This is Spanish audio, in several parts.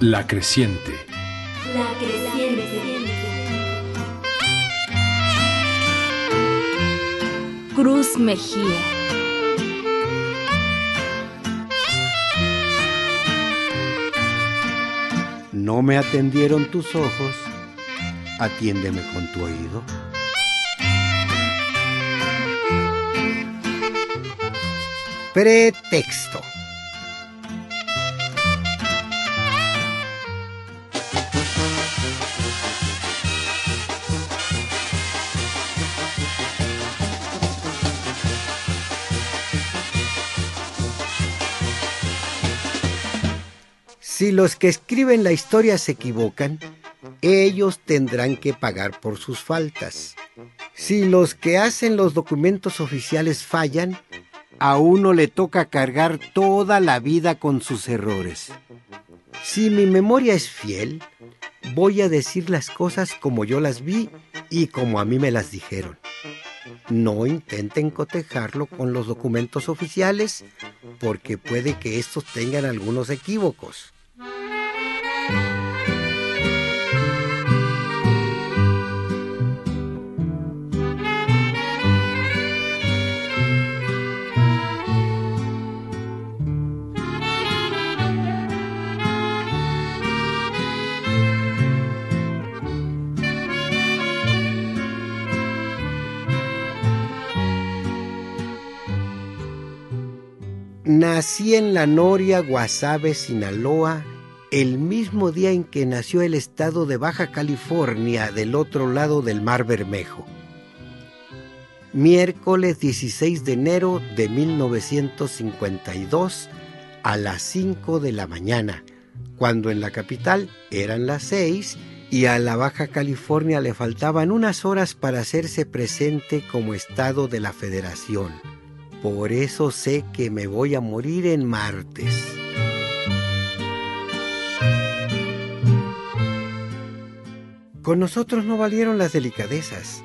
La creciente. La creciente. Cruz Mejía. No me atendieron tus ojos, atiéndeme con tu oído. Pretexto. Si los que escriben la historia se equivocan, ellos tendrán que pagar por sus faltas. Si los que hacen los documentos oficiales fallan, a uno le toca cargar toda la vida con sus errores. Si mi memoria es fiel, voy a decir las cosas como yo las vi y como a mí me las dijeron. No intenten cotejarlo con los documentos oficiales porque puede que estos tengan algunos equívocos. Nací en la Noria, Guasave, Sinaloa, el mismo día en que nació el estado de Baja California del otro lado del Mar Bermejo. Miércoles 16 de enero de 1952 a las 5 de la mañana, cuando en la capital eran las 6 y a la Baja California le faltaban unas horas para hacerse presente como estado de la federación. Por eso sé que me voy a morir en martes. Con nosotros no valieron las delicadezas.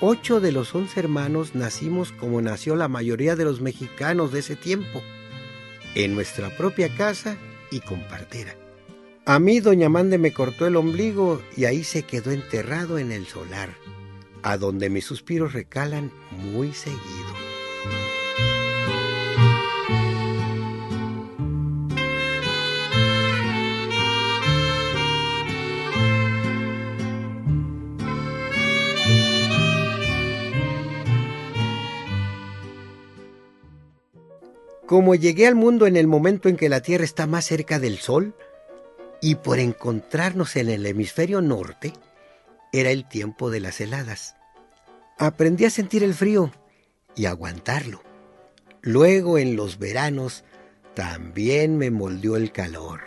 Ocho de los once hermanos nacimos como nació la mayoría de los mexicanos de ese tiempo, en nuestra propia casa y con partera. A mí doña Mande me cortó el ombligo y ahí se quedó enterrado en el solar, a donde mis suspiros recalan muy seguido. Como llegué al mundo en el momento en que la Tierra está más cerca del Sol, y por encontrarnos en el hemisferio norte, era el tiempo de las heladas. Aprendí a sentir el frío y aguantarlo. Luego en los veranos también me moldeó el calor.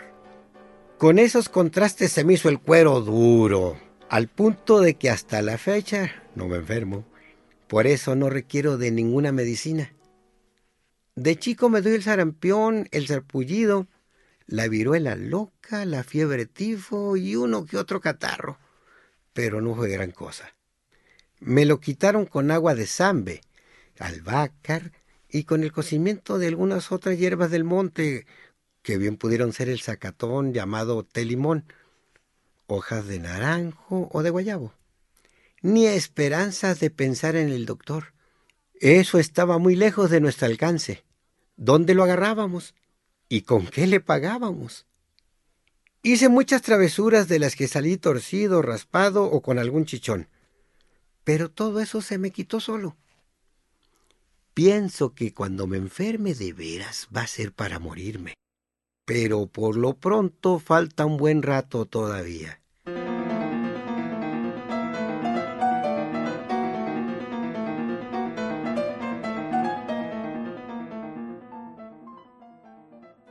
Con esos contrastes se me hizo el cuero duro, al punto de que hasta la fecha no me enfermo. Por eso no requiero de ninguna medicina. De chico me doy el sarampión, el sarpullido, la viruela loca, la fiebre tifo y uno que otro catarro, pero no fue gran cosa. Me lo quitaron con agua de zambe, albácar y con el cocimiento de algunas otras hierbas del monte, que bien pudieron ser el zacatón llamado té limón, hojas de naranjo o de guayabo. Ni esperanzas de pensar en el doctor. Eso estaba muy lejos de nuestro alcance. ¿Dónde lo agarrábamos? ¿Y con qué le pagábamos? Hice muchas travesuras de las que salí torcido, raspado o con algún chichón. Pero todo eso se me quitó solo. Pienso que cuando me enferme de veras va a ser para morirme. Pero por lo pronto falta un buen rato todavía.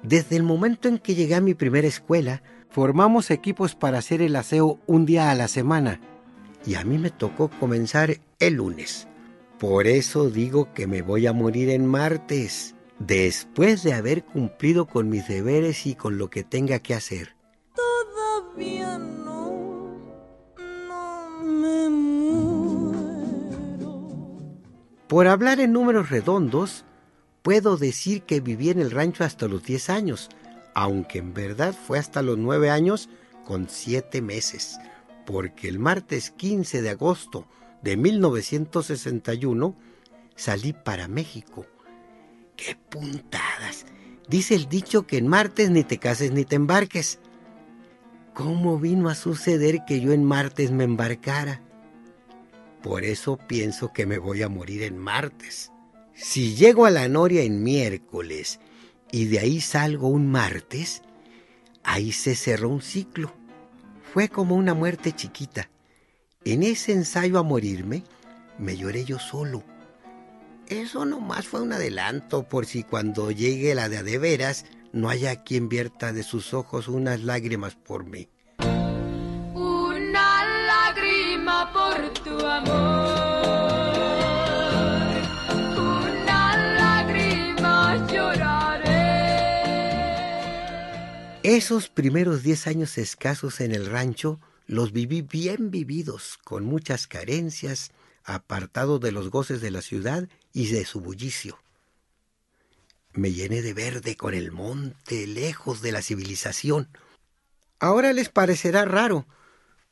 Desde el momento en que llegué a mi primera escuela, formamos equipos para hacer el aseo un día a la semana. Y a mí me tocó comenzar el lunes. Por eso digo que me voy a morir en martes, después de haber cumplido con mis deberes y con lo que tenga que hacer. Todavía no, no me muero. Por hablar en números redondos, puedo decir que viví en el rancho hasta los 10 años, aunque en verdad fue hasta los nueve años con siete meses, porque el martes 15 de agosto de 1961 salí para México. ¡Qué puntadas! Dice el dicho que en martes ni te cases ni te embarques. ¿Cómo vino a suceder que yo en martes me embarcara? Por eso pienso que me voy a morir en martes. Si llego a la Noria en miércoles y de ahí salgo un martes, ahí se cerró un ciclo. Fue como una muerte chiquita. En ese ensayo a morirme, me lloré yo solo. Eso nomás fue un adelanto por si cuando llegue la de a de veras no haya quien vierta de sus ojos unas lágrimas por mí. Una lágrima por tu amor. Esos primeros diez años escasos en el rancho los viví bien vividos, con muchas carencias, apartado de los goces de la ciudad y de su bullicio. Me llené de verde con el monte, lejos de la civilización. Ahora les parecerá raro,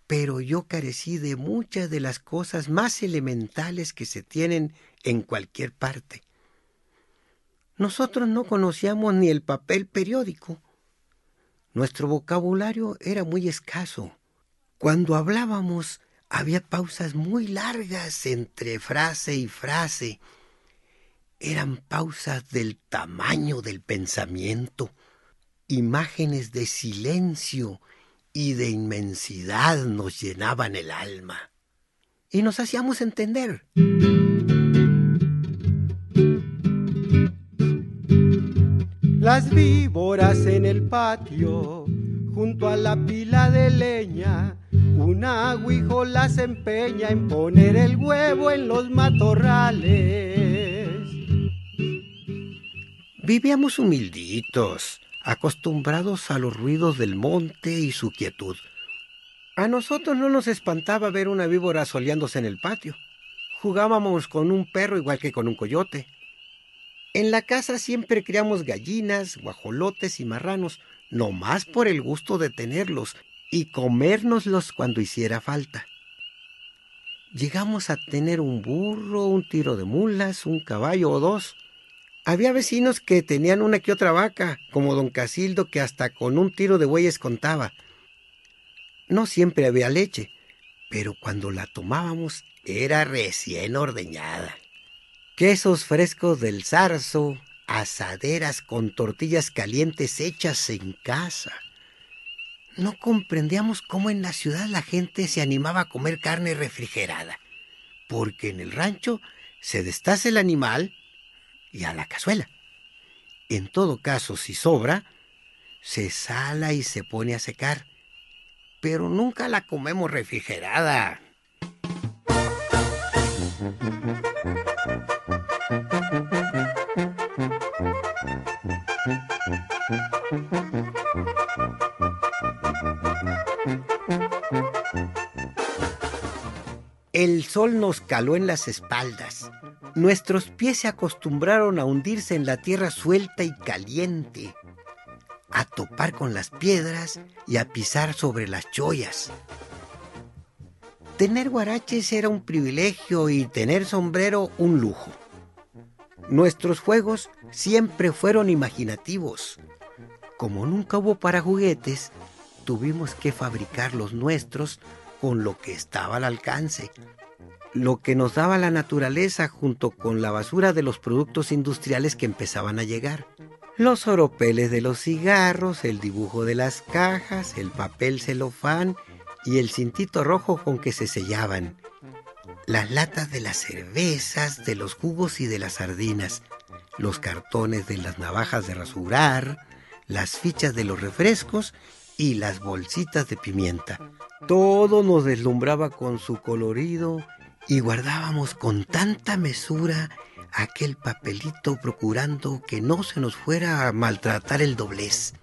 pero yo carecí de muchas de las cosas más elementales que se tienen en cualquier parte. Nosotros no conocíamos ni el papel periódico nuestro vocabulario era muy escaso. Cuando hablábamos había pausas muy largas entre frase y frase. Eran pausas del tamaño del pensamiento, imágenes de silencio y de inmensidad nos llenaban el alma y nos hacíamos entender. Las víboras en el patio, junto a la pila de leña, un aguijola se empeña en poner el huevo en los matorrales. Vivíamos humilditos, acostumbrados a los ruidos del monte y su quietud. A nosotros no nos espantaba ver una víbora soleándose en el patio. Jugábamos con un perro igual que con un coyote. En la casa siempre criamos gallinas, guajolotes y marranos, no más por el gusto de tenerlos y comérnoslos cuando hiciera falta. Llegamos a tener un burro, un tiro de mulas, un caballo o dos. Había vecinos que tenían una que otra vaca, como don Casildo, que hasta con un tiro de bueyes contaba. No siempre había leche, pero cuando la tomábamos era recién ordeñada quesos frescos del zarzo, asaderas con tortillas calientes hechas en casa. No comprendíamos cómo en la ciudad la gente se animaba a comer carne refrigerada, porque en el rancho se destace el animal y a la cazuela. En todo caso, si sobra, se sala y se pone a secar, pero nunca la comemos refrigerada. El sol nos caló en las espaldas. Nuestros pies se acostumbraron a hundirse en la tierra suelta y caliente, a topar con las piedras y a pisar sobre las chollas. Tener guaraches era un privilegio y tener sombrero un lujo. Nuestros juegos siempre fueron imaginativos. Como nunca hubo para juguetes, tuvimos que fabricar los nuestros con lo que estaba al alcance. Lo que nos daba la naturaleza junto con la basura de los productos industriales que empezaban a llegar. Los oropeles de los cigarros, el dibujo de las cajas, el papel celofán y el cintito rojo con que se sellaban. Las latas de las cervezas, de los jugos y de las sardinas, los cartones de las navajas de rasurar, las fichas de los refrescos y las bolsitas de pimienta. Todo nos deslumbraba con su colorido y guardábamos con tanta mesura aquel papelito procurando que no se nos fuera a maltratar el doblez.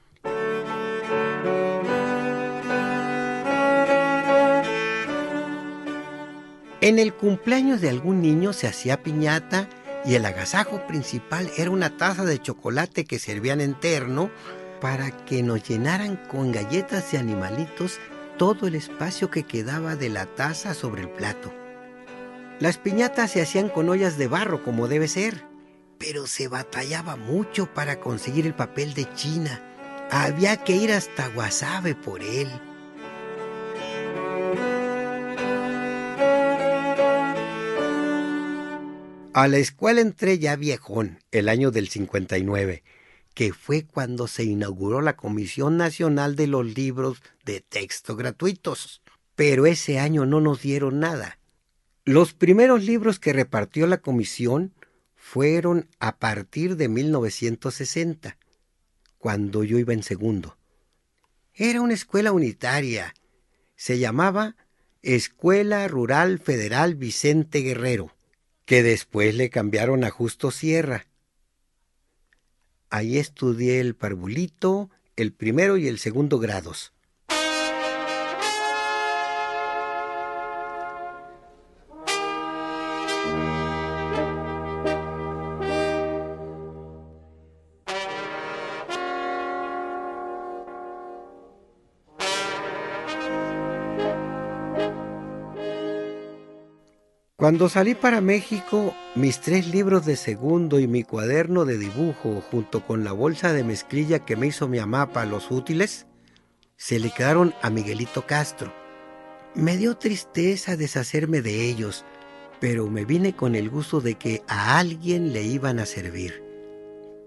En el cumpleaños de algún niño se hacía piñata y el agasajo principal era una taza de chocolate que servían en terno para que nos llenaran con galletas y animalitos todo el espacio que quedaba de la taza sobre el plato. Las piñatas se hacían con ollas de barro como debe ser, pero se batallaba mucho para conseguir el papel de China. Había que ir hasta Guasave por él. A la escuela entré ya viejón, el año del 59 que fue cuando se inauguró la Comisión Nacional de los Libros de Texto Gratuitos. Pero ese año no nos dieron nada. Los primeros libros que repartió la comisión fueron a partir de 1960, cuando yo iba en segundo. Era una escuela unitaria. Se llamaba Escuela Rural Federal Vicente Guerrero, que después le cambiaron a Justo Sierra Ahí estudié el parvulito, el primero y el segundo grados. Cuando salí para México, mis tres libros de segundo y mi cuaderno de dibujo, junto con la bolsa de mezclilla que me hizo mi mamá para los útiles, se le quedaron a Miguelito Castro. Me dio tristeza deshacerme de ellos, pero me vine con el gusto de que a alguien le iban a servir.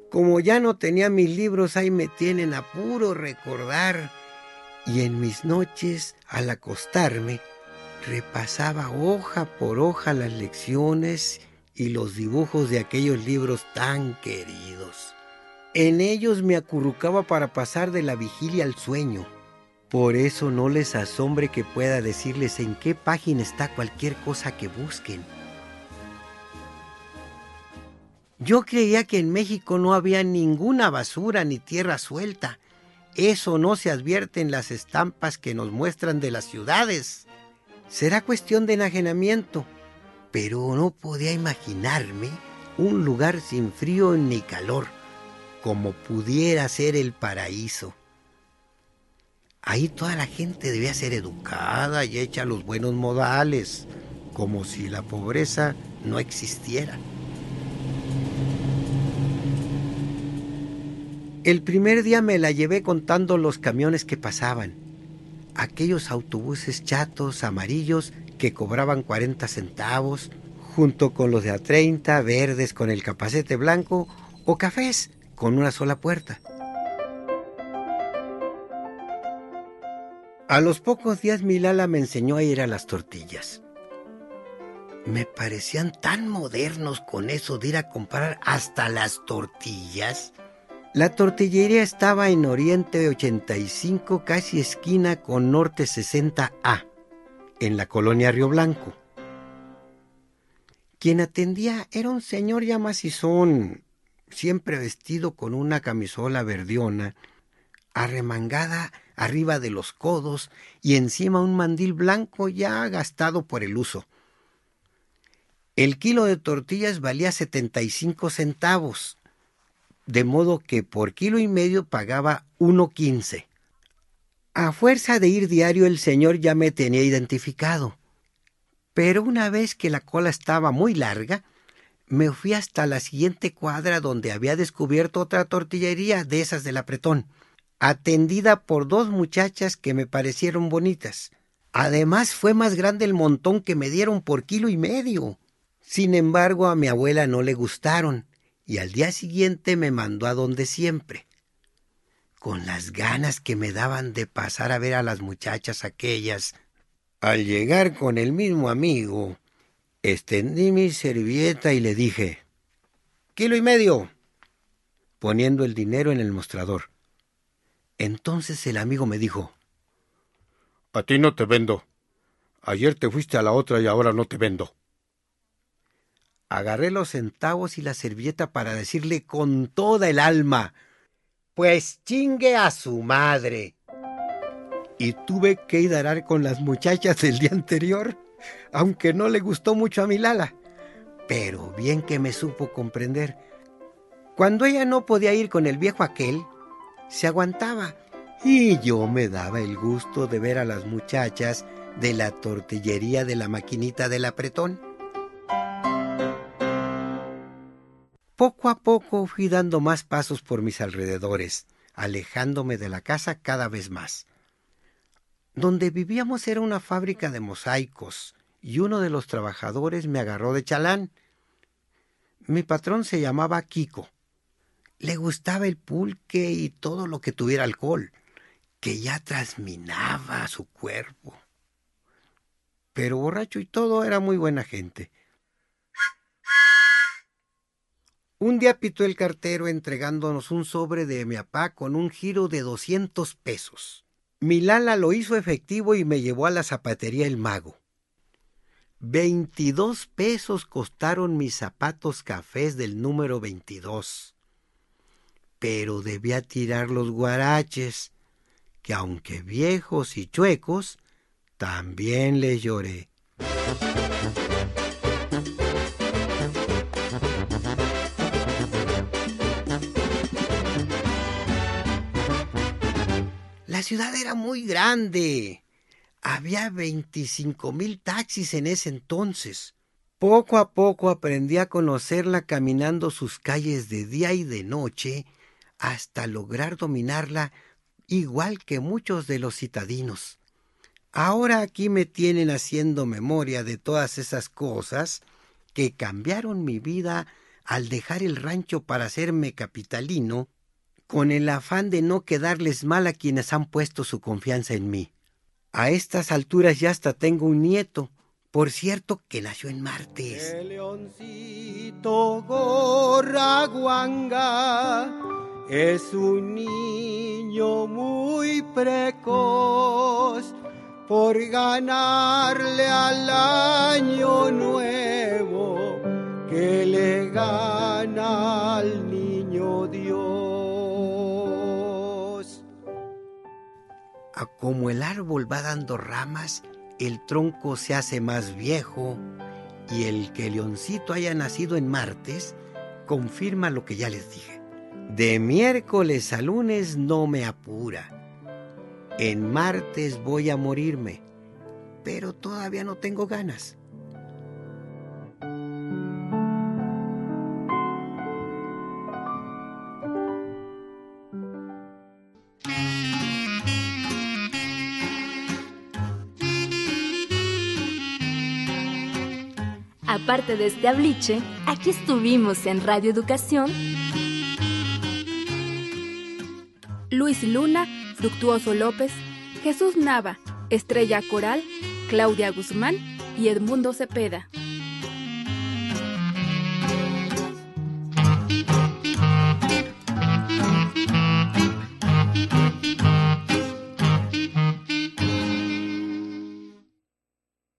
Como ya no tenía mis libros, ahí me tienen a puro recordar, y en mis noches, al acostarme, repasaba hoja por hoja las lecciones y los dibujos de aquellos libros tan queridos. En ellos me acurrucaba para pasar de la vigilia al sueño. Por eso no les asombre que pueda decirles en qué página está cualquier cosa que busquen. Yo creía que en México no había ninguna basura ni tierra suelta. Eso no se advierte en las estampas que nos muestran de las ciudades. Será cuestión de enajenamiento, pero no podía imaginarme un lugar sin frío ni calor, como pudiera ser el paraíso. Ahí toda la gente debía ser educada y hecha los buenos modales, como si la pobreza no existiera. El primer día me la llevé contando los camiones que pasaban aquellos autobuses chatos amarillos que cobraban 40 centavos, junto con los de a 30 verdes con el capacete blanco o cafés con una sola puerta. A los pocos días Milala me enseñó a ir a las tortillas. Me parecían tan modernos con eso de ir a comprar hasta las tortillas. La tortillería estaba en Oriente 85, casi esquina con Norte 60A, en la colonia Río Blanco. Quien atendía era un señor ya macizón, siempre vestido con una camisola verdiona, arremangada arriba de los codos y encima un mandil blanco ya gastado por el uso. El kilo de tortillas valía 75 centavos de modo que por kilo y medio pagaba 1.15. A fuerza de ir diario el señor ya me tenía identificado. Pero una vez que la cola estaba muy larga, me fui hasta la siguiente cuadra donde había descubierto otra tortillería de esas del apretón, atendida por dos muchachas que me parecieron bonitas. Además fue más grande el montón que me dieron por kilo y medio. Sin embargo, a mi abuela no le gustaron y al día siguiente me mandó a donde siempre. Con las ganas que me daban de pasar a ver a las muchachas aquellas, al llegar con el mismo amigo, extendí mi servilleta y le dije, Kilo y medio, poniendo el dinero en el mostrador. Entonces el amigo me dijo, A ti no te vendo. Ayer te fuiste a la otra y ahora no te vendo. Agarré los centavos y la servilleta para decirle con toda el alma, pues chingue a su madre. Y tuve que dar con las muchachas del día anterior, aunque no le gustó mucho a mi Lala. Pero bien que me supo comprender. Cuando ella no podía ir con el viejo aquel, se aguantaba y yo me daba el gusto de ver a las muchachas de la tortillería de la maquinita del apretón. Poco a poco fui dando más pasos por mis alrededores, alejándome de la casa cada vez más. Donde vivíamos era una fábrica de mosaicos, y uno de los trabajadores me agarró de chalán. Mi patrón se llamaba Kiko. Le gustaba el pulque y todo lo que tuviera alcohol, que ya trasminaba su cuerpo. Pero borracho y todo era muy buena gente. Un día pitó el cartero entregándonos un sobre de mi papá con un giro de doscientos pesos. Mi Lala lo hizo efectivo y me llevó a la zapatería El Mago. Veintidós pesos costaron mis zapatos cafés del número veintidós. Pero debía tirar los guaraches, que aunque viejos y chuecos, también les lloré. La ciudad era muy grande. Había veinticinco mil taxis en ese entonces. Poco a poco aprendí a conocerla caminando sus calles de día y de noche hasta lograr dominarla igual que muchos de los citadinos. Ahora aquí me tienen haciendo memoria de todas esas cosas que cambiaron mi vida al dejar el rancho para hacerme capitalino con el afán de no quedarles mal a quienes han puesto su confianza en mí. A estas alturas ya hasta tengo un nieto, por cierto que nació en martes. El leoncito Gorraguanga es un niño muy precoz por ganarle al año nuevo que le gana al como el árbol va dando ramas, el tronco se hace más viejo y el que leoncito haya nacido en martes confirma lo que ya les dije. De miércoles a lunes no me apura. En martes voy a morirme, pero todavía no tengo ganas. Aparte de este abliche, aquí estuvimos en Radio Educación. Luis Luna, Fructuoso López, Jesús Nava, Estrella Coral, Claudia Guzmán y Edmundo Cepeda.